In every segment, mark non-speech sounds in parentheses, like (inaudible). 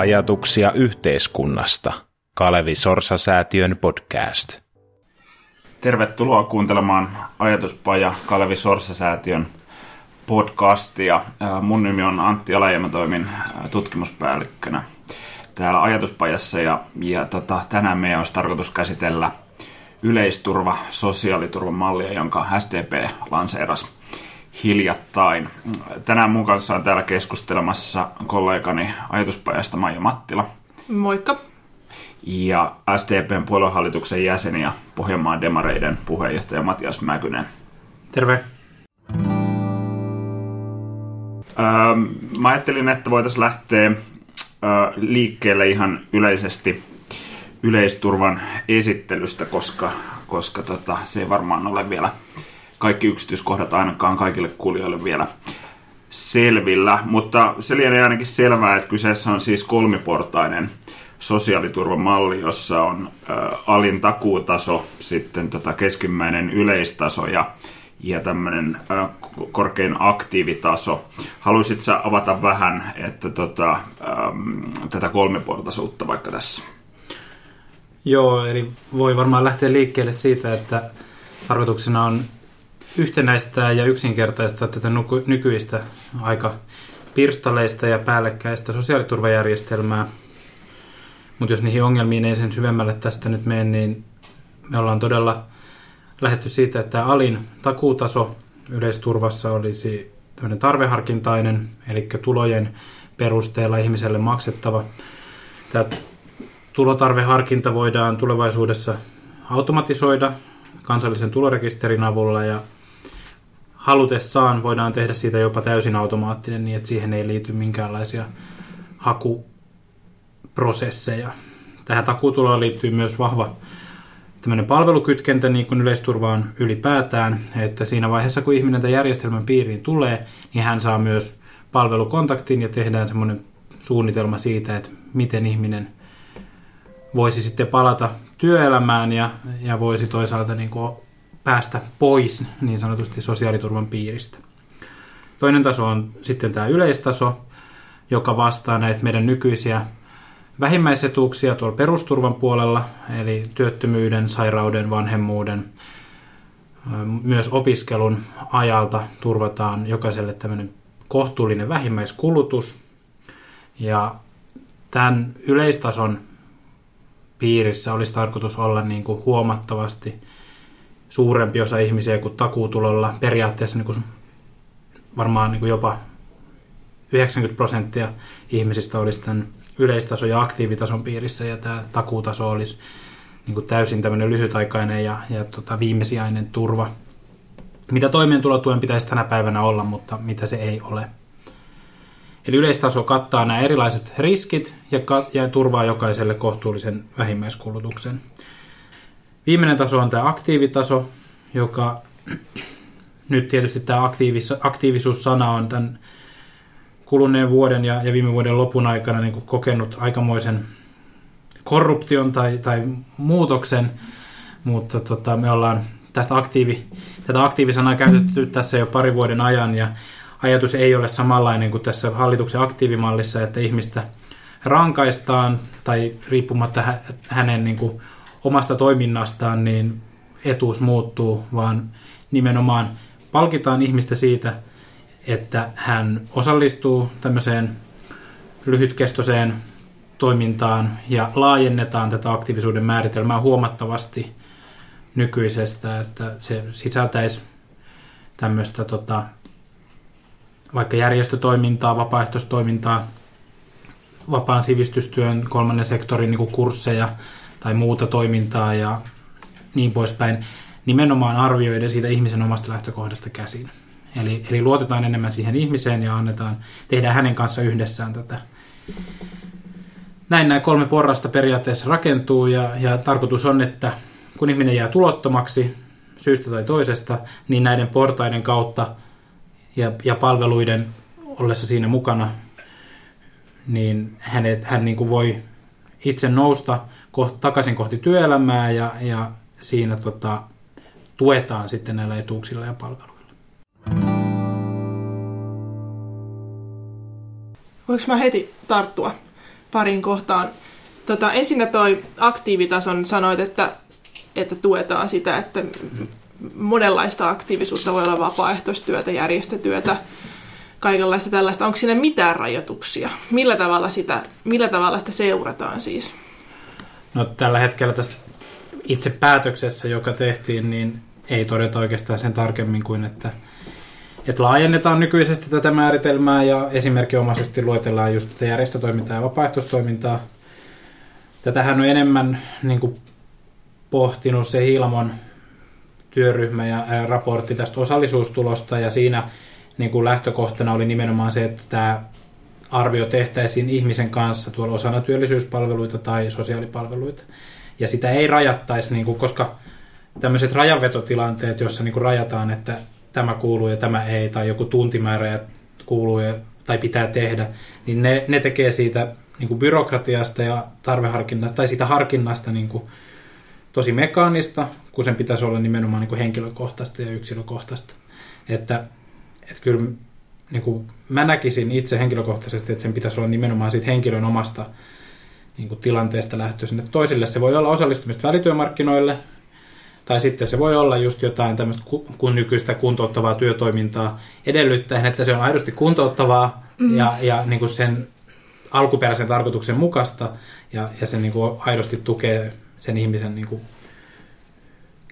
Ajatuksia yhteiskunnasta. Kalevi Sorsa-säätiön podcast. Tervetuloa kuuntelemaan Ajatuspaja Kalevi Sorsa-säätiön podcastia. Mun nimi on Antti Ala ja mä toimin tutkimuspäällikkönä täällä Ajatuspajassa ja, ja tota, tänään meidän olisi tarkoitus käsitellä yleisturva, sosiaaliturvamallia, jonka SDP lanseerasi hiljattain. Tänään mun kanssa on täällä keskustelemassa kollegani ajatuspajasta Maija Mattila. Moikka. Ja SDPn puoluehallituksen jäsen ja Pohjanmaan demareiden puheenjohtaja Matias Mäkynen. Terve. Öö, mä ajattelin, että voitaisiin lähteä öö, liikkeelle ihan yleisesti yleisturvan esittelystä, koska, koska tota, se ei varmaan ole vielä kaikki yksityiskohdat ainakaan kaikille kuulijoille vielä selvillä, mutta se lienee ainakin selvää, että kyseessä on siis kolmiportainen sosiaaliturvamalli, jossa on ä, alin takuutaso, sitten tota keskimmäinen yleistaso ja, ja tämmöinen korkein aktiivitaso. Haluaisitko sä avata vähän että tota, ä, tätä kolmiportaisuutta vaikka tässä? Joo, eli voi varmaan lähteä liikkeelle siitä, että tarkoituksena on yhtenäistää ja yksinkertaistaa tätä nykyistä aika pirstaleista ja päällekkäistä sosiaaliturvajärjestelmää. Mutta jos niihin ongelmiin ei sen syvemmälle tästä nyt mene, niin me ollaan todella lähetty siitä, että alin takuutaso yleisturvassa olisi tämmöinen tarveharkintainen, eli tulojen perusteella ihmiselle maksettava. Tämä tulotarveharkinta voidaan tulevaisuudessa automatisoida kansallisen tulorekisterin avulla ja halutessaan voidaan tehdä siitä jopa täysin automaattinen niin, että siihen ei liity minkäänlaisia hakuprosesseja. Tähän takutuloon liittyy myös vahva tämmöinen palvelukytkentä niin kuin yleisturvaan ylipäätään, että siinä vaiheessa kun ihminen tämän järjestelmän piiriin tulee, niin hän saa myös palvelukontaktin ja tehdään semmoinen suunnitelma siitä, että miten ihminen voisi sitten palata työelämään ja, ja voisi toisaalta niin kuin päästä pois niin sanotusti sosiaaliturvan piiristä. Toinen taso on sitten tämä yleistaso, joka vastaa näitä meidän nykyisiä vähimmäisetuuksia tuolla perusturvan puolella, eli työttömyyden, sairauden, vanhemmuuden, myös opiskelun ajalta turvataan jokaiselle tämmöinen kohtuullinen vähimmäiskulutus. Ja tämän yleistason piirissä olisi tarkoitus olla niin kuin huomattavasti suurempi osa ihmisiä kuin takuutulolla. Periaatteessa niin kuin varmaan niin kuin jopa 90 prosenttia ihmisistä olisi tämän yleistaso- ja aktiivitason piirissä ja tämä takuutaso olisi niin kuin täysin tämmöinen lyhytaikainen ja, ja tota viimesijainen turva, mitä toimeentulotuen pitäisi tänä päivänä olla, mutta mitä se ei ole. Eli yleistaso kattaa nämä erilaiset riskit ja, ja turvaa jokaiselle kohtuullisen vähimmäiskulutuksen. Viimeinen taso on tämä aktiivitaso, joka nyt tietysti tämä aktiivis, aktiivisuussana on tämän kuluneen vuoden ja, ja viime vuoden lopun aikana niin kokenut aikamoisen korruption tai, tai muutoksen, mutta tota, me ollaan tästä aktiivi, tätä aktiivisanaa käytetty tässä jo pari vuoden ajan ja ajatus ei ole samanlainen kuin tässä hallituksen aktiivimallissa, että ihmistä rankaistaan tai riippumatta hänen niin kuin omasta toiminnastaan, niin etuus muuttuu, vaan nimenomaan palkitaan ihmistä siitä, että hän osallistuu tämmöiseen lyhytkestoiseen toimintaan ja laajennetaan tätä aktiivisuuden määritelmää huomattavasti nykyisestä, että se sisältäisi tämmöistä tota, vaikka järjestötoimintaa, vapaaehtoistoimintaa, vapaan sivistystyön, kolmannen sektorin niin kursseja tai muuta toimintaa ja niin poispäin, nimenomaan arvioiden siitä ihmisen omasta lähtökohdasta käsin. Eli, eli luotetaan enemmän siihen ihmiseen ja annetaan, tehdään hänen kanssa yhdessään tätä. Näin nämä kolme porrasta periaatteessa rakentuu ja, ja tarkoitus on, että kun ihminen jää tulottomaksi syystä tai toisesta, niin näiden portaiden kautta ja, ja palveluiden ollessa siinä mukana, niin hänet, hän niin kuin voi itse nousta kohti, takaisin kohti työelämää ja, ja siinä tota, tuetaan sitten näillä etuuksilla ja palveluilla. Voinko mä heti tarttua? parin kohtaan. Tota, ensinnä toi aktiivitason sanoit, että, että tuetaan sitä, että monenlaista aktiivisuutta voi olla vapaaehtoistyötä, järjestötyötä, kaikenlaista tällaista. Onko siinä mitään rajoituksia? Millä tavalla sitä, millä tavalla sitä seurataan siis? No tällä hetkellä tästä itse päätöksessä, joka tehtiin, niin ei todeta oikeastaan sen tarkemmin kuin, että, että laajennetaan nykyisesti tätä määritelmää ja esimerkinomaisesti luetellaan just tätä järjestötoimintaa ja vapaaehtoistoimintaa. Tätähän on enemmän niin kuin, pohtinut se Hilmon työryhmä ja raportti tästä osallisuustulosta ja siinä niin kuin lähtökohtana oli nimenomaan se, että tämä arvio tehtäisiin ihmisen kanssa tuolla osana työllisyyspalveluita tai sosiaalipalveluita. Ja sitä ei rajattaisi, niin kuin, koska tämmöiset rajanvetotilanteet, joissa niin rajataan, että tämä kuuluu ja tämä ei, tai joku tuntimäärä ja kuuluu ja, tai pitää tehdä, niin ne, ne tekee siitä niin kuin byrokratiasta ja tarveharkinnasta, tai siitä harkinnasta niin kuin tosi mekaanista, kun sen pitäisi olla nimenomaan niin kuin henkilökohtaista ja yksilökohtaista. Että, että kyllä niin kuin mä näkisin itse henkilökohtaisesti, että sen pitäisi olla nimenomaan siitä henkilön omasta niin kuin tilanteesta lähtöisin. Että toisille se voi olla osallistumista välityömarkkinoille, tai sitten se voi olla just jotain tämmöistä kun nykyistä kuntouttavaa työtoimintaa edellyttäen, että se on aidosti kuntouttavaa mm. ja, ja niin kuin sen alkuperäisen tarkoituksen mukaista ja, ja se niin kuin aidosti tukee sen ihmisen niin kuin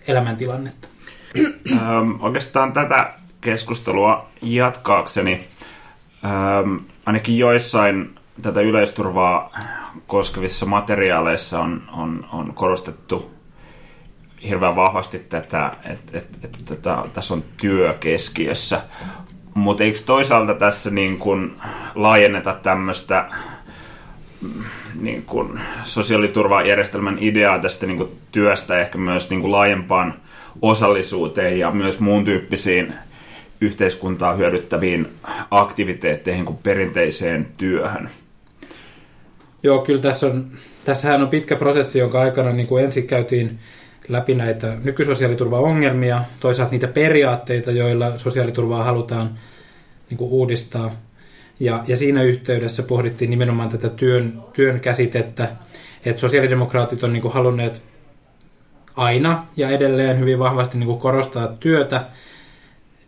elämäntilannetta. Ähm, oikeastaan tätä keskustelua jatkaakseni, ähm, ainakin joissain tätä yleisturvaa koskevissa materiaaleissa on, on, on korostettu hirveän vahvasti tätä, että et, et, tota, tässä on työ keskiössä. Mutta eikö toisaalta tässä niin kun laajenneta tämmöistä niin kun sosiaaliturvajärjestelmän ideaa tästä niin kun työstä ehkä myös niin kun laajempaan osallisuuteen ja myös muun tyyppisiin yhteiskuntaa hyödyttäviin aktiviteetteihin kuin perinteiseen työhön? Joo, kyllä tässä on, tässähän on pitkä prosessi, jonka aikana niin kuin ensin käytiin läpi näitä nykysosiaaliturvaongelmia, toisaalta niitä periaatteita, joilla sosiaaliturvaa halutaan niin kuin uudistaa. Ja, ja siinä yhteydessä pohdittiin nimenomaan tätä työn, työn käsitettä, että sosiaalidemokraatit on niin kuin halunneet aina ja edelleen hyvin vahvasti niin kuin korostaa työtä,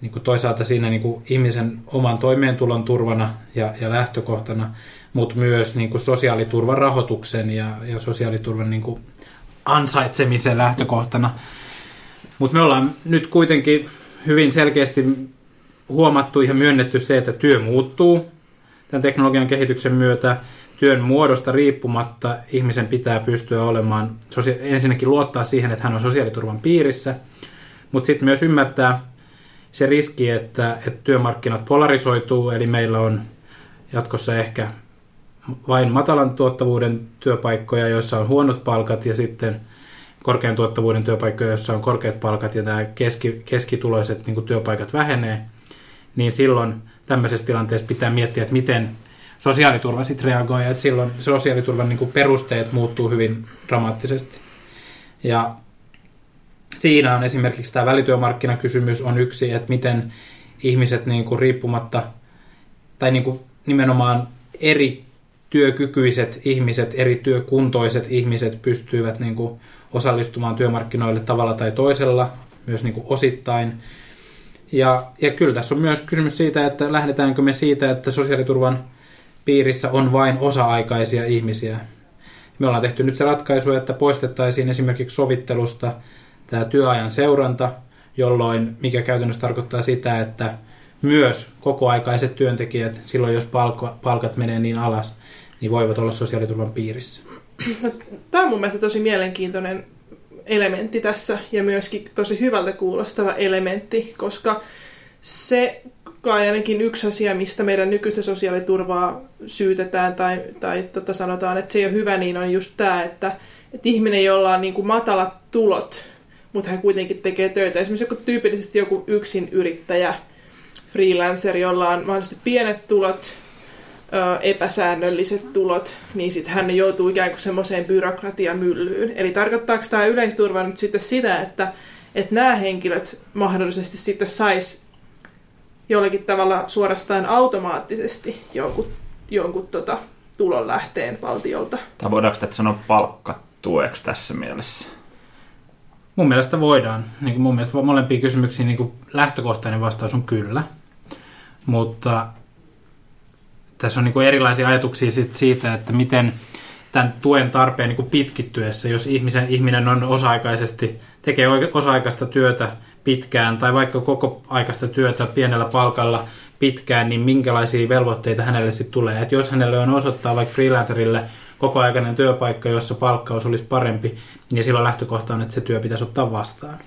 niin kuin toisaalta siinä niin kuin ihmisen oman toimeentulon turvana ja, ja lähtökohtana, mutta myös niin kuin sosiaaliturvan rahoituksen ja, ja sosiaaliturvan niin kuin ansaitsemisen lähtökohtana. Mutta me ollaan nyt kuitenkin hyvin selkeästi huomattu ja myönnetty se, että työ muuttuu tämän teknologian kehityksen myötä. Työn muodosta riippumatta ihmisen pitää pystyä olemaan, ensinnäkin luottaa siihen, että hän on sosiaaliturvan piirissä, mutta sitten myös ymmärtää se riski, että, että työmarkkinat polarisoituu, eli meillä on jatkossa ehkä vain matalan tuottavuuden työpaikkoja, joissa on huonot palkat, ja sitten korkean tuottavuuden työpaikkoja, joissa on korkeat palkat, ja nämä keski, keskituloiset niin työpaikat vähenee, niin silloin tämmöisessä tilanteessa pitää miettiä, että miten sosiaaliturva sitten reagoi, että silloin sosiaaliturvan niin perusteet muuttuu hyvin dramaattisesti. Ja siinä on esimerkiksi tämä välityömarkkinakysymys on yksi, että miten ihmiset niin kuin riippumatta, tai niin kuin nimenomaan eri työkykyiset ihmiset, eri työkuntoiset ihmiset pystyvät niin kuin osallistumaan työmarkkinoille tavalla tai toisella, myös niin kuin osittain. Ja, ja kyllä tässä on myös kysymys siitä, että lähdetäänkö me siitä, että sosiaaliturvan piirissä on vain osa-aikaisia ihmisiä. Me ollaan tehty nyt se ratkaisu, että poistettaisiin esimerkiksi sovittelusta tämä työajan seuranta, jolloin mikä käytännössä tarkoittaa sitä, että myös kokoaikaiset työntekijät, silloin jos palkat menee niin alas, niin voivat olla sosiaaliturvan piirissä. No, tämä on mun mielestä tosi mielenkiintoinen elementti tässä ja myöskin tosi hyvältä kuulostava elementti, koska se kai ainakin yksi asia, mistä meidän nykyistä sosiaaliturvaa syytetään tai, tai tota sanotaan, että se ei ole hyvä, niin on just tämä, että, että ihminen, jolla on niin kuin matalat tulot, mutta hän kuitenkin tekee töitä. Esimerkiksi joku tyypillisesti joku yksin yrittäjä, freelancer, jolla on mahdollisesti pienet tulot, epäsäännölliset tulot, niin sitten hän joutuu ikään kuin semmoiseen byrokratiamyllyyn. Eli tarkoittaako tämä yleisturva nyt sitten sitä, että, että nämä henkilöt mahdollisesti sitten sais jollakin tavalla suorastaan automaattisesti jonkun, jonkun tota, tulonlähteen valtiolta. Tai voidaanko tätä sanoa palkkatueksi tässä mielessä? Mun mielestä voidaan. Niin mun mielestä molempiin kysymyksiin niin lähtökohtainen vastaus on kyllä. Mutta tässä on niin erilaisia ajatuksia sit siitä, että miten tämän tuen tarpeen niin pitkittyessä, jos ihmisen, ihminen on osa-aikaisesti, tekee osa-aikaista työtä pitkään tai vaikka koko aikaista työtä pienellä palkalla pitkään, niin minkälaisia velvoitteita hänelle sitten tulee. Et jos hänelle on osoittaa vaikka freelancerille kokoaikainen työpaikka, jossa palkkaus olisi parempi, niin silloin lähtökohta on, että se työ pitäisi ottaa vastaan.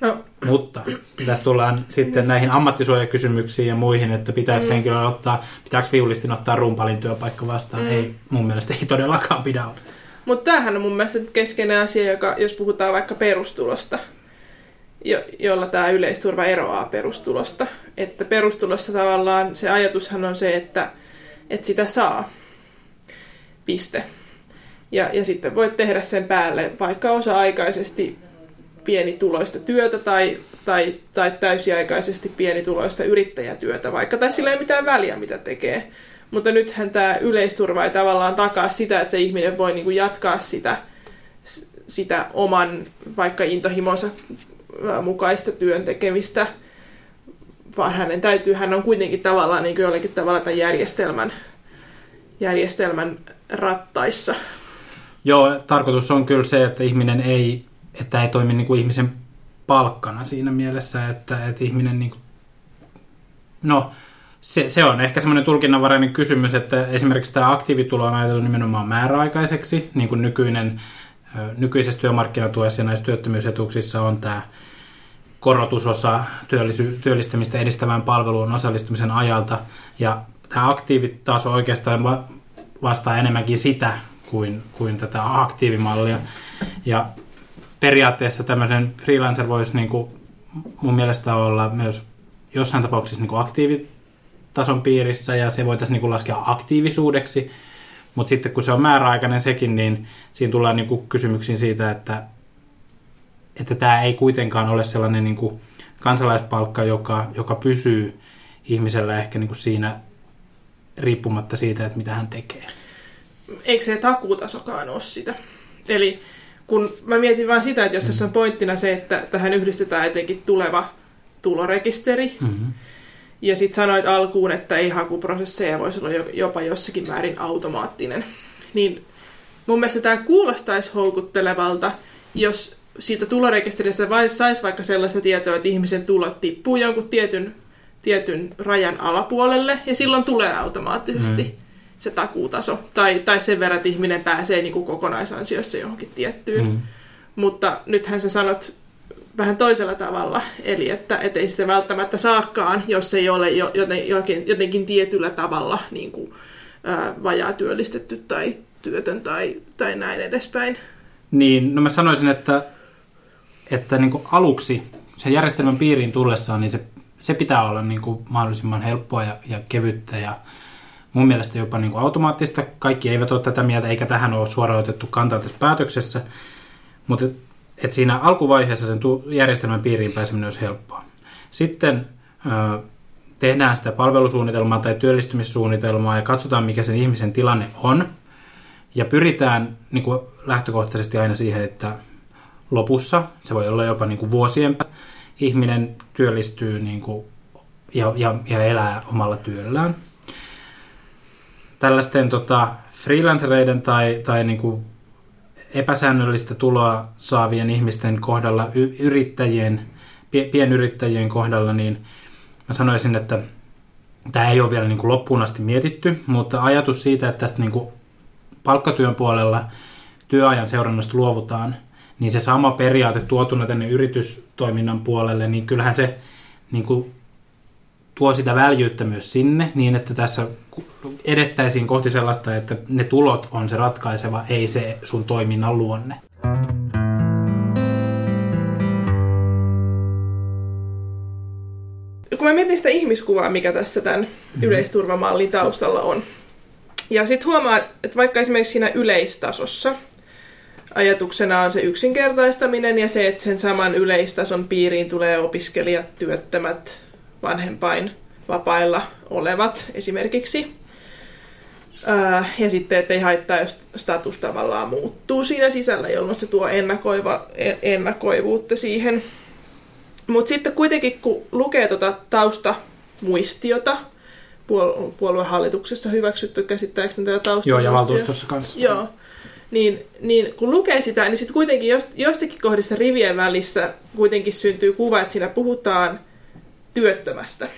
No. Mutta tässä tullaan sitten näihin ammattisuojakysymyksiin ja muihin, että pitääkö mm. henkilön ottaa, pitääkö viulistin ottaa rumpalin työpaikka vastaan. Mm. Ei, mun mielestä ei todellakaan pidä olla. Mutta tämähän on mun mielestä keskeinen asia, joka, jos puhutaan vaikka perustulosta, jo, jolla tämä yleisturva eroaa perustulosta. Että perustulossa tavallaan se ajatushan on se, että, että sitä saa. Piste. Ja, ja sitten voit tehdä sen päälle vaikka osa-aikaisesti pienituloista työtä tai, tai, tai täysiaikaisesti pienituloista yrittäjätyötä, vaikka tai sillä ei mitään väliä, mitä tekee. Mutta nythän tämä yleisturva ei tavallaan takaa sitä, että se ihminen voi niinku jatkaa sitä, sitä oman vaikka intohimonsa mukaista työn tekemistä, vaan hänen täytyy, hän on kuitenkin tavallaan niin jollakin tavalla tämän järjestelmän, järjestelmän rattaissa. Joo, tarkoitus on kyllä se, että ihminen ei että ei toimi niin kuin ihmisen palkkana siinä mielessä, että, että ihminen niin kuin, no se, se on ehkä semmoinen tulkinnanvarainen kysymys, että esimerkiksi tämä aktiivitulo on ajateltu nimenomaan määräaikaiseksi, niin kuin nykyinen, nykyisessä työmarkkinatuessa ja näissä työttömyysetuuksissa on tämä korotusosa työllisy, työllistämistä edistävään palveluun osallistumisen ajalta, ja tämä aktiivitaso oikeastaan vastaa enemmänkin sitä kuin, kuin tätä aktiivimallia. Ja periaatteessa tämmöisen freelancer voisi niin kuin mun mielestä olla myös jossain tapauksessa niin kuin aktiivitason piirissä ja se voitaisiin niin kuin laskea aktiivisuudeksi. Mutta sitten kun se on määräaikainen sekin, niin siinä tullaan niin kuin kysymyksiin siitä, että, että tämä ei kuitenkaan ole sellainen niin kuin kansalaispalkka, joka, joka pysyy ihmisellä ehkä niin kuin siinä riippumatta siitä, että mitä hän tekee. Eikö se takuutasokaan ole sitä? Eli kun mä mietin vain sitä, että jos tässä on pointtina se, että tähän yhdistetään etenkin tuleva tulorekisteri, mm-hmm. ja sitten sanoit alkuun, että ei hakuprosesseja voisi olla jopa jossakin määrin automaattinen, niin mun mielestä tämä kuulostaisi houkuttelevalta, jos siitä tulorekisteristä saisi vaikka sellaista tietoa, että ihmisen tulot tippuu jonkun tietyn, tietyn rajan alapuolelle, ja silloin tulee automaattisesti. Mm se takuutaso. Tai, tai sen verran, että ihminen pääsee niin kuin kokonaisansioissa johonkin tiettyyn. Mm. Mutta nythän sä sanot vähän toisella tavalla, eli että et ei sitä välttämättä saakaan, jos ei ole jo, joten, jotenkin tietyllä tavalla niin kuin, ää, vajaa työllistetty tai työtön tai, tai näin edespäin. Niin, no mä sanoisin, että, että niin kuin aluksi sen järjestelmän piiriin tullessaan, niin se, se pitää olla niin kuin mahdollisimman helppoa ja, ja kevyttä ja, mun mielestä jopa niin kuin automaattista. Kaikki eivät ole tätä mieltä, eikä tähän ole suoraan otettu kantaa tässä päätöksessä. Mutta et, et siinä alkuvaiheessa sen järjestelmän piiriin pääseminen olisi helppoa. Sitten ö, tehdään sitä palvelusuunnitelmaa tai työllistymissuunnitelmaa ja katsotaan, mikä sen ihmisen tilanne on. Ja pyritään niin kuin lähtökohtaisesti aina siihen, että lopussa, se voi olla jopa niin kuin vuosien ihminen työllistyy niin kuin, ja, ja, ja elää omalla työllään. Tällaisten tota, freelancereiden tai, tai niin kuin epäsäännöllistä tuloa saavien ihmisten kohdalla, y- yrittäjien, pienyrittäjien kohdalla, niin mä sanoisin, että tämä ei ole vielä niin kuin loppuun asti mietitty, mutta ajatus siitä, että tästä niin kuin palkkatyön puolella työajan seurannasta luovutaan, niin se sama periaate tuotuna tänne yritystoiminnan puolelle, niin kyllähän se niin kuin tuo sitä väljyyttä myös sinne, niin että tässä edettäisiin kohti sellaista, että ne tulot on se ratkaiseva, ei se sun toiminnan luonne. Kun mä mietin sitä ihmiskuvaa, mikä tässä tämän mm-hmm. yleisturvamallin taustalla on, ja sitten huomaa, että vaikka esimerkiksi siinä yleistasossa ajatuksena on se yksinkertaistaminen ja se, että sen saman yleistason piiriin tulee opiskelijat, työttömät, vanhempain vapailla olevat esimerkiksi, Ää, ja sitten, että ei haittaa, jos status tavallaan muuttuu siinä sisällä, jolloin se tuo ennakoiva, en- ennakoivuutta siihen. Mutta sitten kuitenkin, kun lukee tuota taustamuistiota, puol- puoluehallituksessa hyväksytty käsittääkseni tätä taustamuistiota. Joo, ja valtuustossa kanssa. Joo. Niin, niin kun lukee sitä, niin sitten kuitenkin jos, jostakin kohdissa rivien välissä kuitenkin syntyy kuva, että siinä puhutaan työttömästä,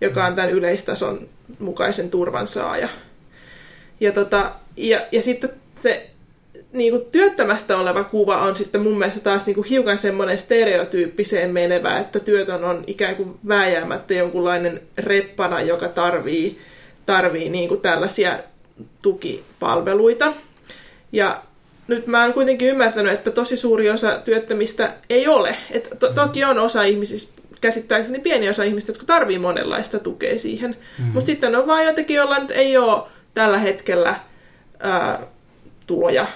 joka on tämän yleistason mukaisen turvan saaja. Ja, tota, ja, ja sitten se niin kuin työttömästä oleva kuva on sitten mun mielestä taas niin kuin hiukan semmoinen stereotyyppiseen menevä, että työtön on ikään kuin vääjäämättä jonkunlainen reppana, joka tarvii, tarvii niin kuin tällaisia tukipalveluita. Ja nyt mä oon kuitenkin ymmärtänyt, että tosi suuri osa työttömistä ei ole. Et to- toki on osa ihmisistä, käsittääkseni pieni osa ihmistä, jotka tarvii monenlaista tukea siihen. Mm-hmm. Mutta sitten on vaan jotenkin, joilla nyt ei ole tällä hetkellä ää, tuloja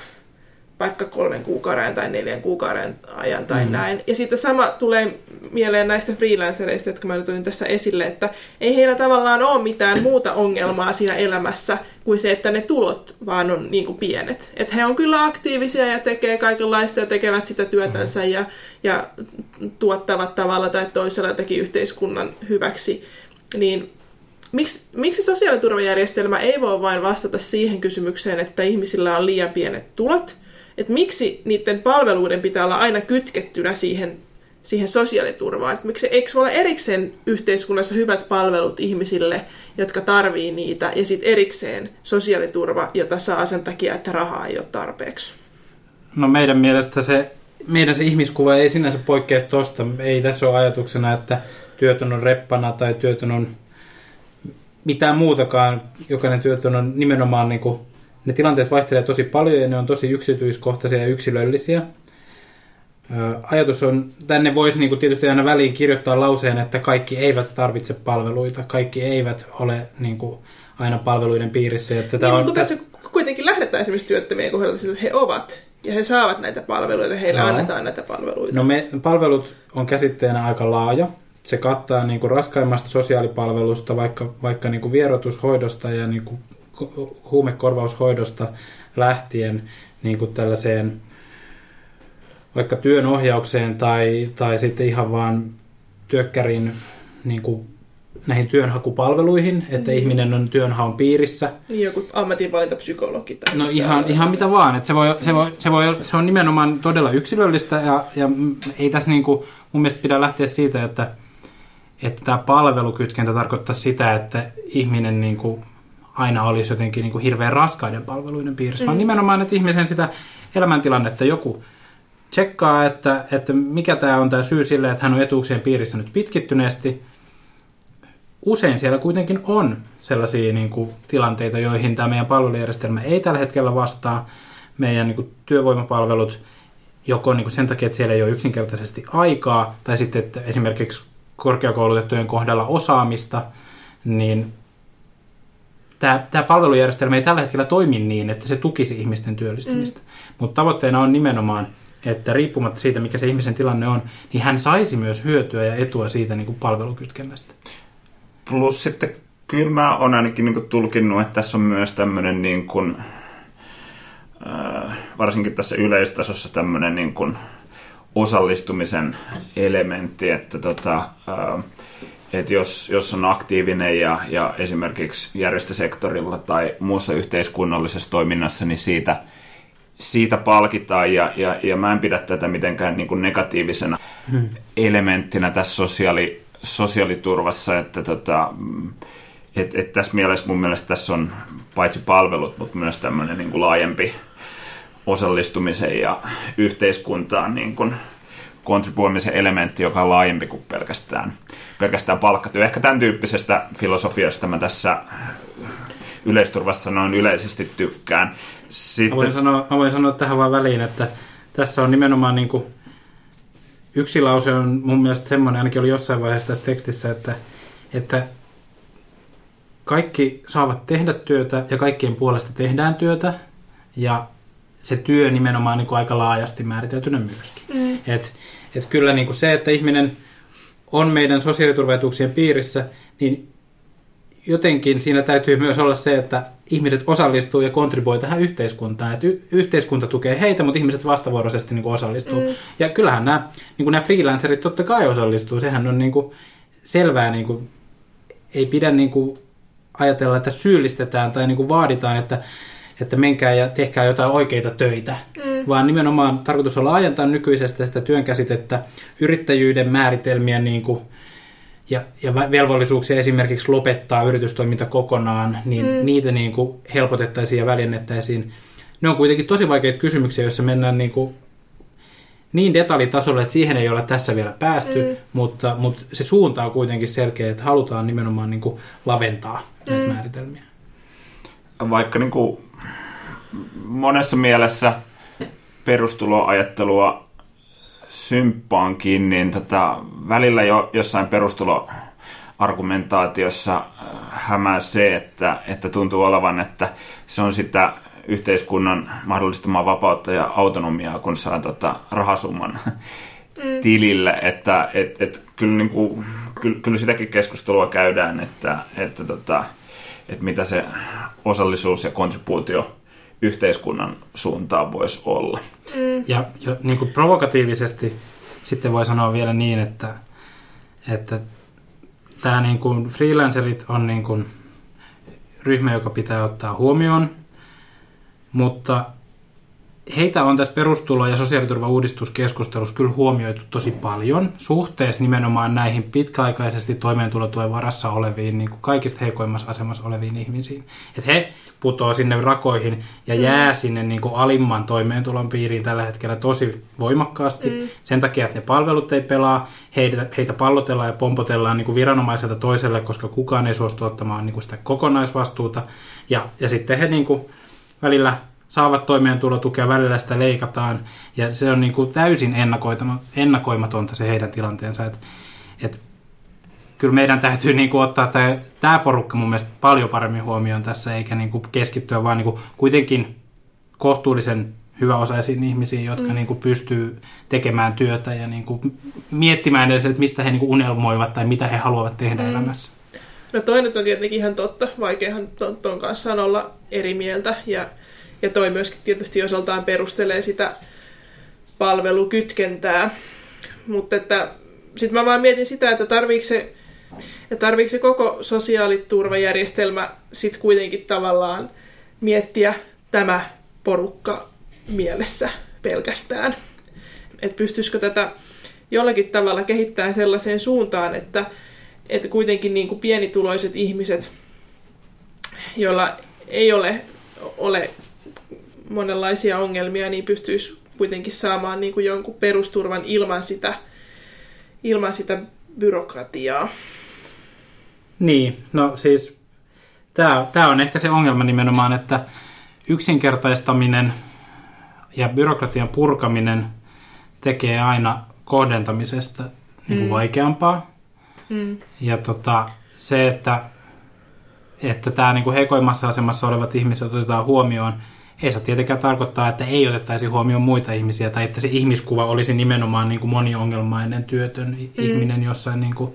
vaikka kolmen kuukauden tai neljän kuukauden ajan tai mm. näin. Ja sitten sama tulee mieleen näistä freelancereista, jotka mä nyt otin tässä esille, että ei heillä tavallaan ole mitään muuta ongelmaa siinä elämässä kuin se, että ne tulot vaan on niin kuin pienet. Että he on kyllä aktiivisia ja tekee kaikenlaista ja tekevät sitä työtänsä ja, ja tuottavat tavalla tai toisella teki yhteiskunnan hyväksi. Niin miksi, miksi sosiaaliturvajärjestelmä ei voi vain vastata siihen kysymykseen, että ihmisillä on liian pienet tulot, että miksi niiden palveluiden pitää olla aina kytkettynä siihen, siihen sosiaaliturvaan. Että miksi, eikö olla erikseen yhteiskunnassa hyvät palvelut ihmisille, jotka tarvii niitä, ja sitten erikseen sosiaaliturva, jota saa sen takia, että rahaa ei ole tarpeeksi. No meidän mielestä se, meidän se ihmiskuva ei sinänsä poikkea tuosta. Ei tässä ole ajatuksena, että työtön on reppana tai työtön on mitään muutakaan. Jokainen työtön on nimenomaan niin kuin, ne tilanteet vaihtelee tosi paljon ja ne on tosi yksityiskohtaisia ja yksilöllisiä. Ajatus on, tänne voisi niin kuin tietysti aina väliin kirjoittaa lauseen, että kaikki eivät tarvitse palveluita, kaikki eivät ole niin kuin, aina palveluiden piirissä. Ja tätä Niin, on, tässä kuitenkin lähdetään esimerkiksi työttömien kohdalta siitä, että he ovat, ja he saavat näitä palveluita, heille Joo. annetaan näitä palveluita. No me, palvelut on käsitteenä aika laaja. Se kattaa niin kuin raskaimmasta sosiaalipalvelusta, vaikka, vaikka niin kuin vierotushoidosta ja niin kuin ko- huumekorvaushoidosta lähtien niin kuin tällaiseen vaikka työnohjaukseen tai, tai sitten ihan vaan työkkärin niin kuin näihin työnhakupalveluihin, että mm. ihminen on työnhaun piirissä. Niin joku ammatinvalintapsykologi. Tai No ihan, ihan mitä vaan. että se, voi, se, voi, se, voi, se on nimenomaan todella yksilöllistä ja, ja ei tässä niinku, mun mielestä pidä lähteä siitä, että, että tämä palvelukytkentä tarkoittaa sitä, että ihminen niinku aina olisi jotenkin niinku hirveän raskaiden palveluiden piirissä, mm. vaan nimenomaan, että ihmisen sitä elämäntilannetta joku tsekkaa, että, että mikä tämä on tämä syy sille, että hän on etuuksien piirissä nyt pitkittyneesti. Usein siellä kuitenkin on sellaisia niin kuin, tilanteita, joihin tämä meidän palvelujärjestelmä ei tällä hetkellä vastaa. Meidän niin kuin, työvoimapalvelut joko niin kuin sen takia, että siellä ei ole yksinkertaisesti aikaa, tai sitten että esimerkiksi korkeakoulutettujen kohdalla osaamista, niin tämä, tämä palvelujärjestelmä ei tällä hetkellä toimi niin, että se tukisi ihmisten työllistymistä. Mm. Mutta tavoitteena on nimenomaan, että riippumatta siitä, mikä se ihmisen tilanne on, niin hän saisi myös hyötyä ja etua siitä niin kuin palvelukytkennästä. Plus sitten kyllä mä oon ainakin niin tulkinnut, että tässä on myös tämmöinen niin kuin, äh, varsinkin tässä yleistasossa tämmöinen niin kuin osallistumisen elementti, että tota, äh, että jos, jos on aktiivinen ja, ja esimerkiksi järjestösektorilla tai muussa yhteiskunnallisessa toiminnassa, niin siitä, siitä palkitaan ja, ja, ja mä en pidä tätä mitenkään niin kuin negatiivisena hmm. elementtinä tässä sosiaali, sosiaaliturvassa, että tota, et, et tässä mielessä mun mielestä tässä on paitsi palvelut, mutta myös tämmöinen niin kuin laajempi osallistumisen ja yhteiskuntaan niin kuin kontribuoimisen elementti, joka on laajempi kuin pelkästään, pelkästään palkkatyö. Ehkä tämän tyyppisestä filosofiasta mä tässä yleisturvasta noin yleisesti tykkään. Sitten... Mä, voin sanoa, mä voin sanoa tähän vaan väliin, että tässä on nimenomaan niin kuin yksi lause on mun mielestä semmoinen, ainakin oli jossain vaiheessa tässä tekstissä, että, että kaikki saavat tehdä työtä ja kaikkien puolesta tehdään työtä ja se työ nimenomaan niin kuin aika laajasti määriteltynä myöskin. Mm. Et, et kyllä niin kuin se, että ihminen on meidän sosiaaliturvaetuuksien piirissä, niin jotenkin siinä täytyy myös olla se, että ihmiset osallistuu ja kontribuoi tähän yhteiskuntaan. Että y- yhteiskunta tukee heitä, mutta ihmiset vastavuoroisesti niin kuin osallistuu. Mm. Ja kyllähän nämä, niin kuin nämä freelancerit totta kai osallistuu. Sehän on niin kuin selvää, niin kuin, ei pidä niin kuin ajatella, että syyllistetään tai niin kuin vaaditaan, että, että menkää ja tehkää jotain oikeita töitä. Mm. Vaan nimenomaan tarkoitus olla ajentaa nykyisestä sitä työnkäsitettä, yrittäjyyden määritelmiä niin kuin, ja, ja velvollisuuksia esimerkiksi lopettaa yritystoiminta kokonaan, niin mm. niitä niin kuin helpotettaisiin ja väljennettäisiin. Ne on kuitenkin tosi vaikeita kysymyksiä, joissa mennään niin, kuin niin detaljitasolle, että siihen ei ole tässä vielä päästy, mm. mutta, mutta se suunta on kuitenkin selkeä, että halutaan nimenomaan niin kuin laventaa näitä mm. määritelmiä. Vaikka niin kuin monessa mielessä perustuloajattelua symppaankin, niin tota, välillä jo jossain perustuloargumentaatiossa äh, hämää se, että, että tuntuu olevan, että se on sitä yhteiskunnan mahdollistamaa vapautta ja autonomiaa, kun saa tota, rahasumman mm. tilille, että et, et, kyllä, niin kuin, kyllä, kyllä sitäkin keskustelua käydään, että, että, tota, että mitä se osallisuus ja kontribuutio yhteiskunnan suuntaan voisi olla. Mm. Ja jo, niin kuin provokatiivisesti sitten voi sanoa vielä niin, että, että tämä niin kuin freelancerit on niin kuin ryhmä, joka pitää ottaa huomioon, mutta heitä on tässä perustulo- ja sosiaaliturvauudistuskeskustelussa kyllä huomioitu tosi paljon suhteessa nimenomaan näihin pitkäaikaisesti toimeentulotuen varassa oleviin, niin kuin kaikista heikoimmassa asemassa oleviin ihmisiin. Että he putoo sinne rakoihin ja jää sinne niin kuin alimman toimeentulon piiriin tällä hetkellä tosi voimakkaasti. Mm. Sen takia, että ne palvelut ei pelaa, heitä, heitä pallotellaan ja pompotellaan niin kuin viranomaiselta toiselle, koska kukaan ei suostu ottamaan niin kuin sitä kokonaisvastuuta. Ja, ja sitten he niin kuin välillä saavat toimeentulotukea, välillä sitä leikataan, ja se on niin kuin täysin ennakoimatonta se heidän tilanteensa. Et, et, kyllä meidän täytyy niin kuin ottaa tämä, tämä porukka mun mielestä paljon paremmin huomioon tässä, eikä niin kuin keskittyä vaan niin kuin kuitenkin kohtuullisen hyväosaisiin ihmisiin, jotka mm. niin kuin pystyy tekemään työtä ja niin kuin miettimään edes, että mistä he niin kuin unelmoivat tai mitä he haluavat tehdä mm. elämässä. No toinen on tietenkin ihan totta. Vaikeahan tuon kanssa on olla eri mieltä. Ja ja toi myöskin tietysti osaltaan perustelee sitä palvelukytkentää. Mutta että sitten mä vaan mietin sitä, että tarviiko se, että tarviiko se koko sosiaaliturvajärjestelmä sitten kuitenkin tavallaan miettiä tämä porukka mielessä pelkästään. Että pystyisikö tätä jollakin tavalla kehittämään sellaiseen suuntaan, että, että kuitenkin niin kuin pienituloiset ihmiset, joilla ei ole, ole monenlaisia ongelmia, niin pystyisi kuitenkin saamaan niin kuin jonkun perusturvan ilman sitä, ilman sitä byrokratiaa. Niin, no siis tämä, on ehkä se ongelma nimenomaan, että yksinkertaistaminen ja byrokratian purkaminen tekee aina kohdentamisesta niin kuin mm. vaikeampaa. Mm. Ja tota, se, että, että tämä niin kuin heikoimmassa asemassa olevat ihmiset otetaan huomioon, ei saa tietenkään tarkoittaa, että ei otettaisi huomioon muita ihmisiä tai että se ihmiskuva olisi nimenomaan niin kuin moniongelmainen työtön mm. ihminen jossain niin kuin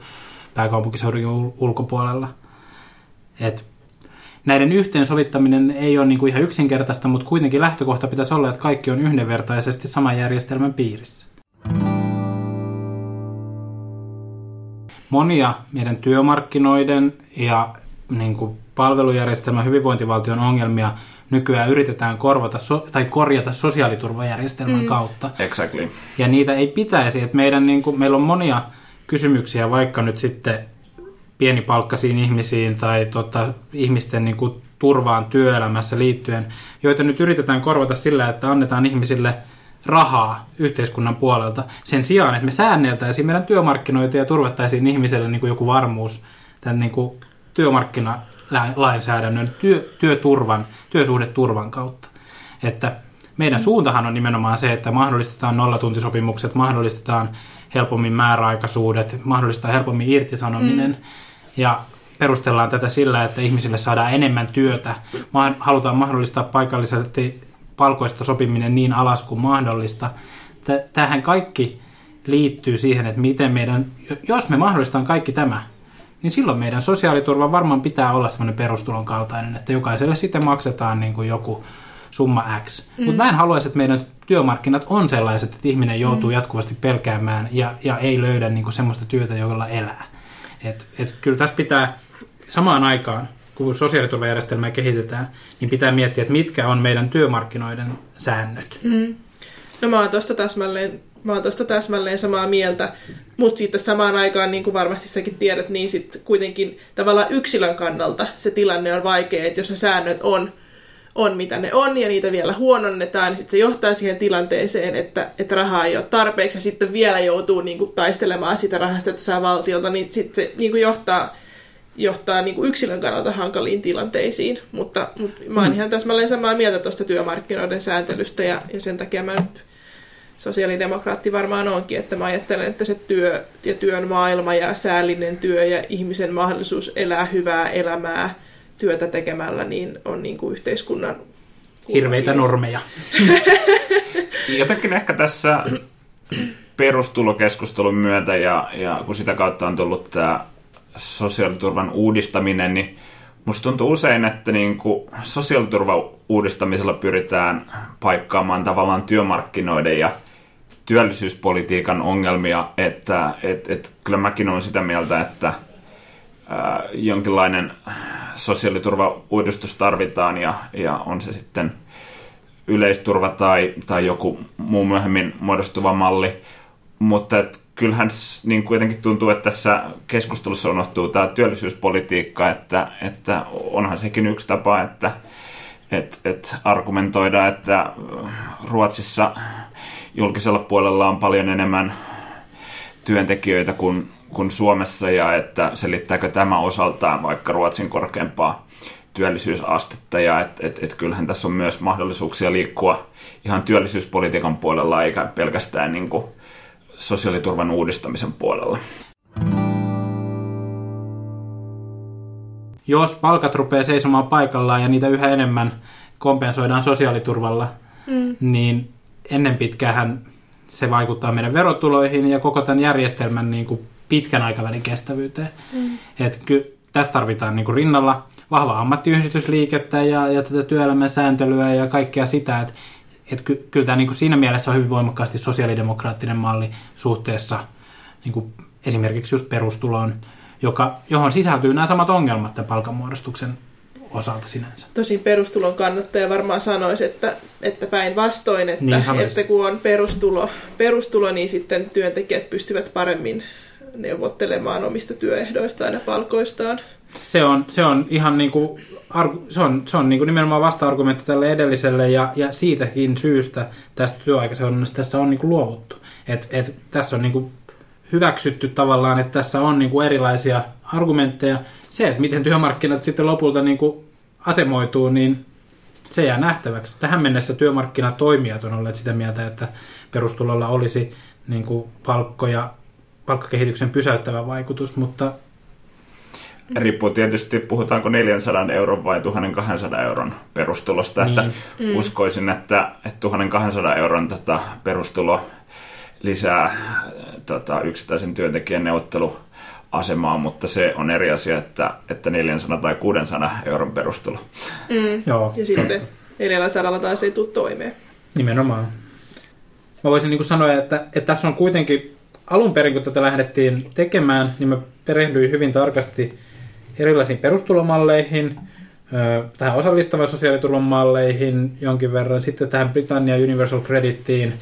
pääkaupunkiseudun ulkopuolella. Et näiden yhteensovittaminen ei ole niin kuin ihan yksinkertaista, mutta kuitenkin lähtökohta pitäisi olla, että kaikki on yhdenvertaisesti saman järjestelmän piirissä. Monia meidän työmarkkinoiden ja niin kuin palvelujärjestelmän hyvinvointivaltion ongelmia nykyään yritetään korvata so, tai korjata sosiaaliturvajärjestelmän mm. kautta. Exactly. Ja niitä ei pitäisi. Että meidän, niin kuin, meillä on monia kysymyksiä, vaikka nyt sitten pienipalkkaisiin ihmisiin tai tota, ihmisten niin kuin, turvaan työelämässä liittyen, joita nyt yritetään korvata sillä, että annetaan ihmisille rahaa yhteiskunnan puolelta sen sijaan, että me säänneltäisiin meidän työmarkkinoita ja turvattaisiin ihmiselle niin kuin joku varmuus tämän niin kuin työmarkkina lainsäädännön työ, työturvan, työsuhdeturvan kautta. Että meidän suuntahan on nimenomaan se, että mahdollistetaan nollatuntisopimukset, mahdollistetaan helpommin määräaikaisuudet, mahdollistetaan helpommin irtisanominen mm. ja perustellaan tätä sillä, että ihmisille saadaan enemmän työtä. Halutaan mahdollistaa paikallisesti palkoista sopiminen niin alas kuin mahdollista. Tähän kaikki liittyy siihen, että miten meidän, jos me mahdollistetaan kaikki tämä, niin silloin meidän sosiaaliturva varmaan pitää olla sellainen perustulon kaltainen, että jokaiselle sitten maksetaan niin kuin joku summa X. Mm. Mutta mä en haluaisi, että meidän työmarkkinat on sellaiset, että ihminen joutuu mm. jatkuvasti pelkäämään ja, ja ei löydä niin kuin semmoista työtä, jolla elää. Et, et kyllä tässä pitää samaan aikaan, kun sosiaaliturvajärjestelmää kehitetään, niin pitää miettiä, että mitkä on meidän työmarkkinoiden säännöt. Mm. No mä oon tuosta täsmälleen, mä oon tosta täsmälleen samaa mieltä, mutta sitten samaan aikaan, niin kuin varmasti säkin tiedät, niin sitten kuitenkin tavallaan yksilön kannalta se tilanne on vaikea, että jos ne säännöt on, on mitä ne on ja niitä vielä huononnetaan, niin sitten se johtaa siihen tilanteeseen, että, että rahaa ei ole tarpeeksi ja sitten vielä joutuu niin kuin, taistelemaan sitä rahasta, että saa valtiolta, niin sitten se niin kuin, johtaa johtaa niin kuin yksilön kannalta hankaliin tilanteisiin, mutta, mutta mä oon mm. ihan täsmälleen samaa mieltä tuosta työmarkkinoiden sääntelystä ja, ja sen takia mä nyt sosiaalidemokraatti varmaan onkin, että mä ajattelen, että se työ ja työn maailma ja säällinen työ ja ihmisen mahdollisuus elää hyvää elämää työtä tekemällä, niin on niin kuin yhteiskunnan Hirveitä normeja. (laughs) Jotenkin ehkä tässä perustulokeskustelun myötä ja, ja kun sitä kautta on tullut tämä sosiaaliturvan uudistaminen, niin musta tuntuu usein, että niin kuin sosiaaliturvan uudistamisella pyritään paikkaamaan tavallaan työmarkkinoiden ja työllisyyspolitiikan ongelmia, että et, et, kyllä mäkin olen sitä mieltä, että ää, jonkinlainen sosiaaliturva-uudistus tarvitaan ja, ja on se sitten yleisturva tai, tai joku muu myöhemmin muodostuva malli, mutta et, kyllähän niin kuitenkin tuntuu, että tässä keskustelussa unohtuu tämä työllisyyspolitiikka, että, että onhan sekin yksi tapa, että et, et argumentoida, että Ruotsissa julkisella puolella on paljon enemmän työntekijöitä kuin, kuin Suomessa ja että selittääkö tämä osaltaan vaikka Ruotsin korkeampaa työllisyysastetta ja että et, et kyllähän tässä on myös mahdollisuuksia liikkua ihan työllisyyspolitiikan puolella eikä pelkästään niin kuin sosiaaliturvan uudistamisen puolella. Jos palkat rupeaa seisomaan paikallaan ja niitä yhä enemmän kompensoidaan sosiaaliturvalla, mm. niin ennen pitkään se vaikuttaa meidän verotuloihin ja koko tämän järjestelmän niin kuin pitkän aikavälin kestävyyteen. Mm. Et ky, tässä tarvitaan niin kuin rinnalla vahvaa ammattiyhdistysliikettä ja, ja tätä työelämän sääntelyä ja kaikkea sitä, että et ky, kyllä tämä niin kuin siinä mielessä on hyvin voimakkaasti sosiaalidemokraattinen malli suhteessa niin kuin esimerkiksi just perustuloon, joka, johon sisältyy nämä samat ongelmat tämän palkanmuodostuksen osalta sinänsä. Tosin perustulon kannattaja varmaan sanoisi, että, että päinvastoin, että, niin että kun on perustulo, perustulo, niin sitten työntekijät pystyvät paremmin neuvottelemaan omista työehdoistaan ja palkoistaan. Se on, se on ihan niin kuin, se on, se on niin kuin nimenomaan vasta-argumentti tälle edelliselle ja, ja siitäkin syystä tästä työaikaiseudunnasta tässä on niin kuin luovuttu. Et, et tässä on niin kuin hyväksytty tavallaan, että tässä on niin kuin erilaisia argumentteja. Se, että miten työmarkkinat sitten lopulta niin kuin asemoituu, niin se jää nähtäväksi. Tähän mennessä työmarkkinatoimijat on olleet sitä mieltä, että perustulolla olisi niin kuin palkkoja, palkkakehityksen pysäyttävä vaikutus, mutta Riippuu tietysti, puhutaanko 400 euron vai 1200 euron perustulosta. Niin. Että mm. Uskoisin, että, että 1200 euron tota, perustulo lisää tota, yksittäisen työntekijän neuvottelu asemaa, mutta se on eri asia, että, että 400 tai 600 euron perustulo. Mm. Joo. Ja sitten 400 taas ei tule toimeen. Nimenomaan. Mä voisin niin kuin sanoa, että, että tässä on kuitenkin alun perin, kun tätä lähdettiin tekemään, niin mä perehdyin hyvin tarkasti erilaisiin perustulomalleihin, tähän osallistavan sosiaaliturvan malleihin jonkin verran, sitten tähän Britannia Universal Creditiin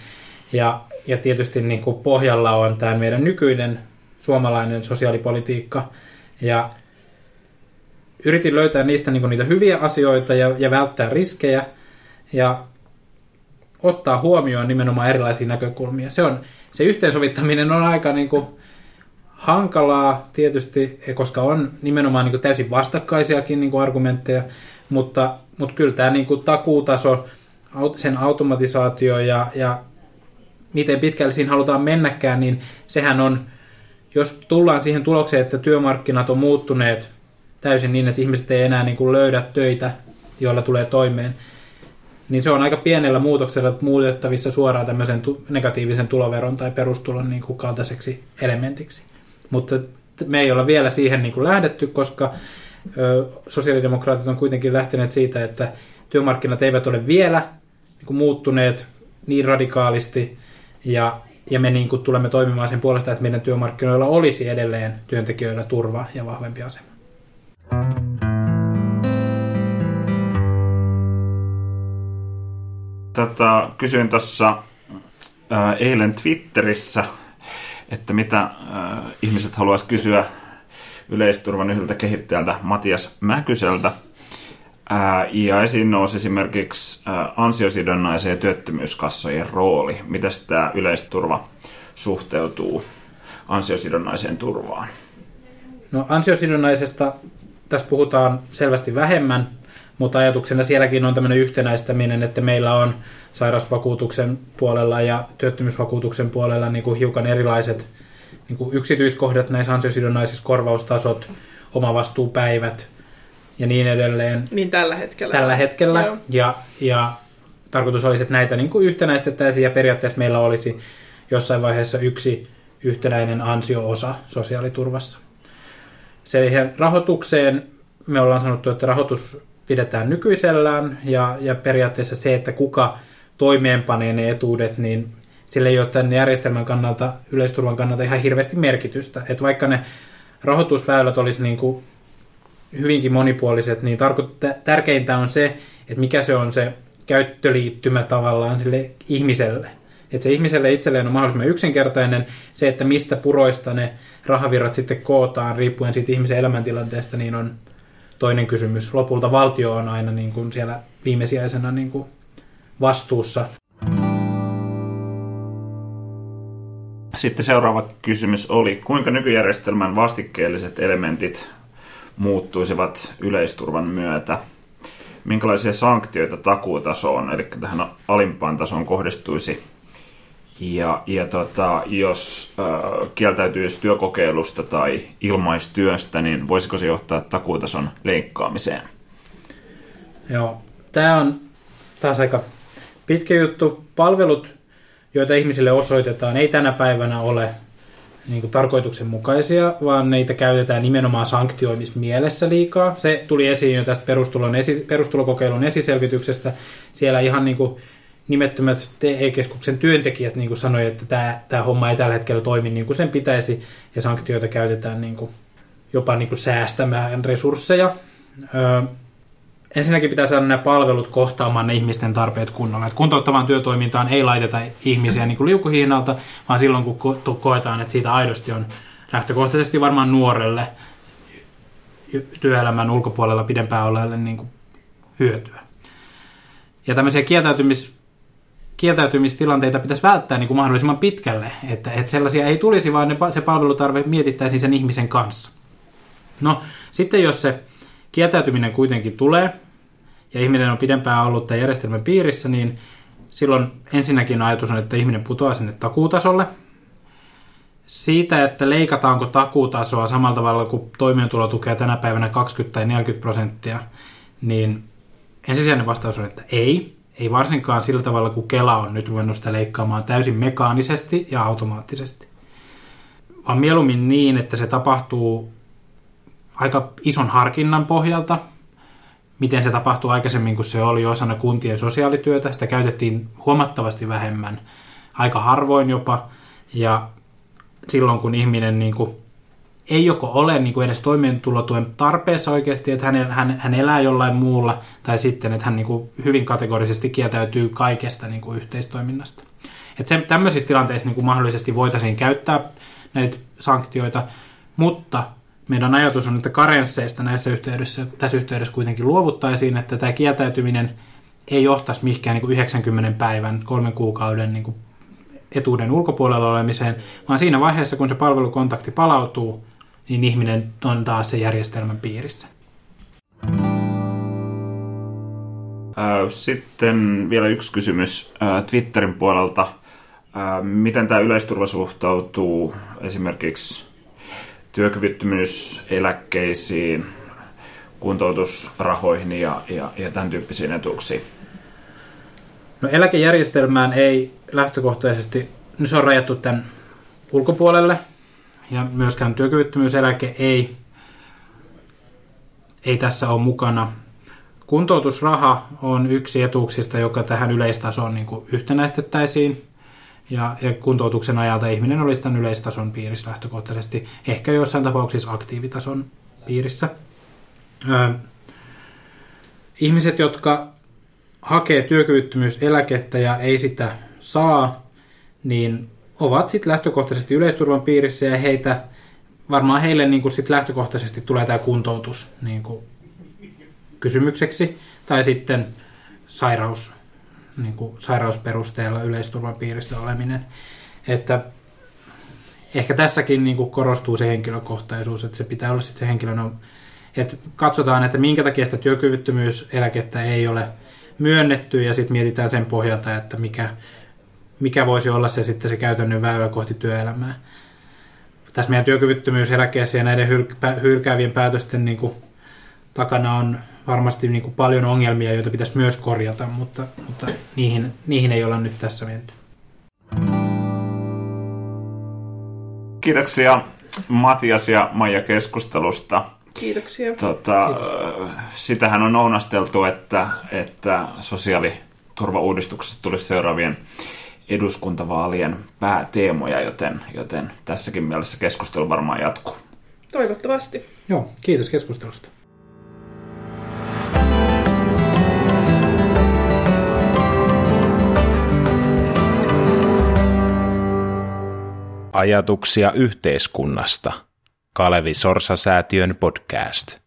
ja, ja tietysti niin kuin pohjalla on tämä meidän nykyinen suomalainen sosiaalipolitiikka. Ja yritin löytää niistä niin niitä hyviä asioita ja, ja välttää riskejä ja ottaa huomioon nimenomaan erilaisia näkökulmia. Se, on, se yhteensovittaminen on aika niin kuin hankalaa tietysti, koska on nimenomaan niin kuin täysin vastakkaisiakin niin kuin argumentteja, mutta, mutta kyllä tämä niin kuin takuutaso, sen automatisaatio ja, ja miten pitkälle siinä halutaan mennäkään, niin sehän on jos tullaan siihen tulokseen, että työmarkkinat on muuttuneet täysin niin, että ihmiset ei enää niin kuin löydä töitä, joilla tulee toimeen, niin se on aika pienellä muutoksella muutettavissa suoraan tämmöisen negatiivisen tuloveron tai perustulon niin kuin kaltaiseksi elementiksi. Mutta me ei olla vielä siihen niin kuin lähdetty, koska sosiaalidemokraatit on kuitenkin lähteneet siitä, että työmarkkinat eivät ole vielä niin kuin muuttuneet niin radikaalisti ja, ja me niin kuin tulemme toimimaan sen puolesta, että meidän työmarkkinoilla olisi edelleen työntekijöillä turva ja vahvempi asema. Tota, kysyin tuossa eilen Twitterissä, että mitä äh, ihmiset haluaisivat kysyä yleisturvan yhdeltä kehittäjältä Matias Mäkyseltä. Ja esiin nousi esimerkiksi ansiosidonnaisen ja työttömyyskassojen rooli. Miten tämä yleisturva suhteutuu ansiosidonnaiseen turvaan? No ansiosidonnaisesta tässä puhutaan selvästi vähemmän, mutta ajatuksena sielläkin on tämmöinen yhtenäistäminen, että meillä on sairausvakuutuksen puolella ja työttömyysvakuutuksen puolella niin kuin hiukan erilaiset niin kuin yksityiskohdat näissä ansiosidonnaisissa korvaustasot, omavastuupäivät ja niin edelleen. Niin tällä hetkellä. Tällä hetkellä. Ja, ja tarkoitus olisi, että näitä niin kuin yhtenäistettäisiin ja periaatteessa meillä olisi jossain vaiheessa yksi yhtenäinen ansio-osa sosiaaliturvassa. Sen rahoitukseen me ollaan sanottu, että rahoitus pidetään nykyisellään ja, ja periaatteessa se, että kuka toimeenpanee ne etuudet, niin sillä ei ole tämän järjestelmän kannalta, yleisturvan kannalta ihan hirveästi merkitystä. Että vaikka ne rahoitusväylät olisi niin kuin hyvinkin monipuoliset, niin tarko- tärkeintä on se, että mikä se on se käyttöliittymä tavallaan sille ihmiselle. Että se ihmiselle itselleen on mahdollisimman yksinkertainen. Se, että mistä puroista ne rahavirrat sitten kootaan riippuen siitä ihmisen elämäntilanteesta, niin on toinen kysymys. Lopulta valtio on aina niin kuin siellä viimesijaisena niin kuin vastuussa. Sitten seuraava kysymys oli, kuinka nykyjärjestelmän vastikkeelliset elementit muuttuisivat yleisturvan myötä? Minkälaisia sanktioita takuutasoon, eli tähän alimpaan tasoon kohdistuisi? Ja, ja tota, jos äh, kieltäytyisi työkokeilusta tai ilmaistyöstä, niin voisiko se johtaa takuutason leikkaamiseen? Joo, tämä on taas aika pitkä juttu. Palvelut, joita ihmisille osoitetaan, ei tänä päivänä ole niin kuin tarkoituksenmukaisia, vaan neitä käytetään nimenomaan sanktioimismielessä liikaa. Se tuli esiin jo tästä perustulon esi, perustulokokeilun esiselvityksestä. Siellä ihan niin kuin nimettömät TE-keskuksen työntekijät niin kuin sanoi, että tämä, tämä homma ei tällä hetkellä toimi niin kuin sen pitäisi, ja sanktioita käytetään niin kuin jopa niin kuin säästämään resursseja. Öö, ensinnäkin pitää saada nämä palvelut kohtaamaan ne ihmisten tarpeet kunnolla. Et kuntouttavaan työtoimintaan ei laiteta ihmisiä niin kuin liukuhihnalta, vaan silloin kun ko- koetaan, että siitä aidosti on lähtökohtaisesti varmaan nuorelle työelämän ulkopuolella pidempään olleelle niin kuin hyötyä. Ja tämmöisiä kieltäytymis, kieltäytymistilanteita pitäisi välttää niin kuin mahdollisimman pitkälle, että, että sellaisia ei tulisi, vaan ne, se palvelutarve mietittäisiin sen ihmisen kanssa. No, sitten jos se kieltäytyminen kuitenkin tulee, ja ihminen on pidempään ollut tämän järjestelmän piirissä, niin silloin ensinnäkin ajatus on, että ihminen putoaa sinne takuutasolle. Siitä, että leikataanko takuutasoa samalla tavalla kuin toimeentulotukea tänä päivänä 20 tai 40 prosenttia, niin ensisijainen vastaus on, että ei. Ei varsinkaan sillä tavalla, kun Kela on nyt ruvennut sitä leikkaamaan täysin mekaanisesti ja automaattisesti. Vaan mieluummin niin, että se tapahtuu aika ison harkinnan pohjalta, miten se tapahtuu aikaisemmin, kun se oli osana kuntien sosiaalityötä. Sitä käytettiin huomattavasti vähemmän, aika harvoin jopa, ja silloin kun ihminen niin kuin ei joko ole niin kuin edes toimeentulotuen tarpeessa oikeasti, että hän, hän, hän elää jollain muulla, tai sitten, että hän niin kuin hyvin kategorisesti kieltäytyy kaikesta niin kuin yhteistoiminnasta. Että se, tämmöisissä tilanteissa niin kuin mahdollisesti voitaisiin käyttää näitä sanktioita, mutta meidän ajatus on, että karensseista näissä yhteydessä, tässä yhteydessä kuitenkin luovuttaisiin, että tämä kieltäytyminen ei johtaisi mihinkään niin 90 päivän, kolmen kuukauden niin kuin etuuden ulkopuolella olemiseen, vaan siinä vaiheessa, kun se palvelukontakti palautuu, niin ihminen on taas se järjestelmän piirissä. Sitten vielä yksi kysymys Twitterin puolelta. Miten tämä yleisturva suhtautuu esimerkiksi työkyvyttömyyseläkkeisiin, kuntoutusrahoihin ja, ja, ja tämän tyyppisiin etuuksiin? No eläkejärjestelmään ei lähtökohtaisesti, niin se on rajattu tämän ulkopuolelle, ja myöskään työkyvyttömyyseläke ei, ei tässä ole mukana. Kuntoutusraha on yksi etuuksista, joka tähän yleistasoon niin kuin yhtenäistettäisiin. Ja, ja kuntoutuksen ajalta ihminen olisi tämän yleistason piirissä lähtökohtaisesti, ehkä joissain tapauksissa aktiivitason piirissä. Ö, ihmiset, jotka hakee työkyvyttömyyseläkettä ja ei sitä saa, niin ovat sitten lähtökohtaisesti yleisturvan piirissä ja heitä, varmaan heille niin kuin sit lähtökohtaisesti tulee tämä kuntoutus niin kuin kysymykseksi, tai sitten sairaus, niin kuin sairausperusteella yleisturvan piirissä oleminen. Että ehkä tässäkin niin kuin korostuu se henkilökohtaisuus, että se pitää olla sitten se henkilön, että katsotaan, että minkä takia sitä työkyvyttömyyseläkettä ei ole myönnetty ja sitten mietitään sen pohjalta, että mikä, mikä voisi olla se sitten se käytännön väylä kohti työelämää. Tässä meidän työkyvyttömyyseläkkeessä ja näiden hylkäävien päätösten niin kuin, takana on varmasti niin kuin, paljon ongelmia, joita pitäisi myös korjata, mutta, mutta niihin, niihin ei olla nyt tässä menty. Kiitoksia Matias ja Maija keskustelusta. Kiitoksia. Tota, Kiitos. Sitähän on ounasteltu, että, että sosiaaliturvauudistuksesta tulisi seuraavien eduskuntavaalien pääteemoja, joten, joten tässäkin mielessä keskustelu varmaan jatkuu. Toivottavasti. Joo, kiitos keskustelusta. Ajatuksia yhteiskunnasta. Kalevi Sorsa-säätiön podcast.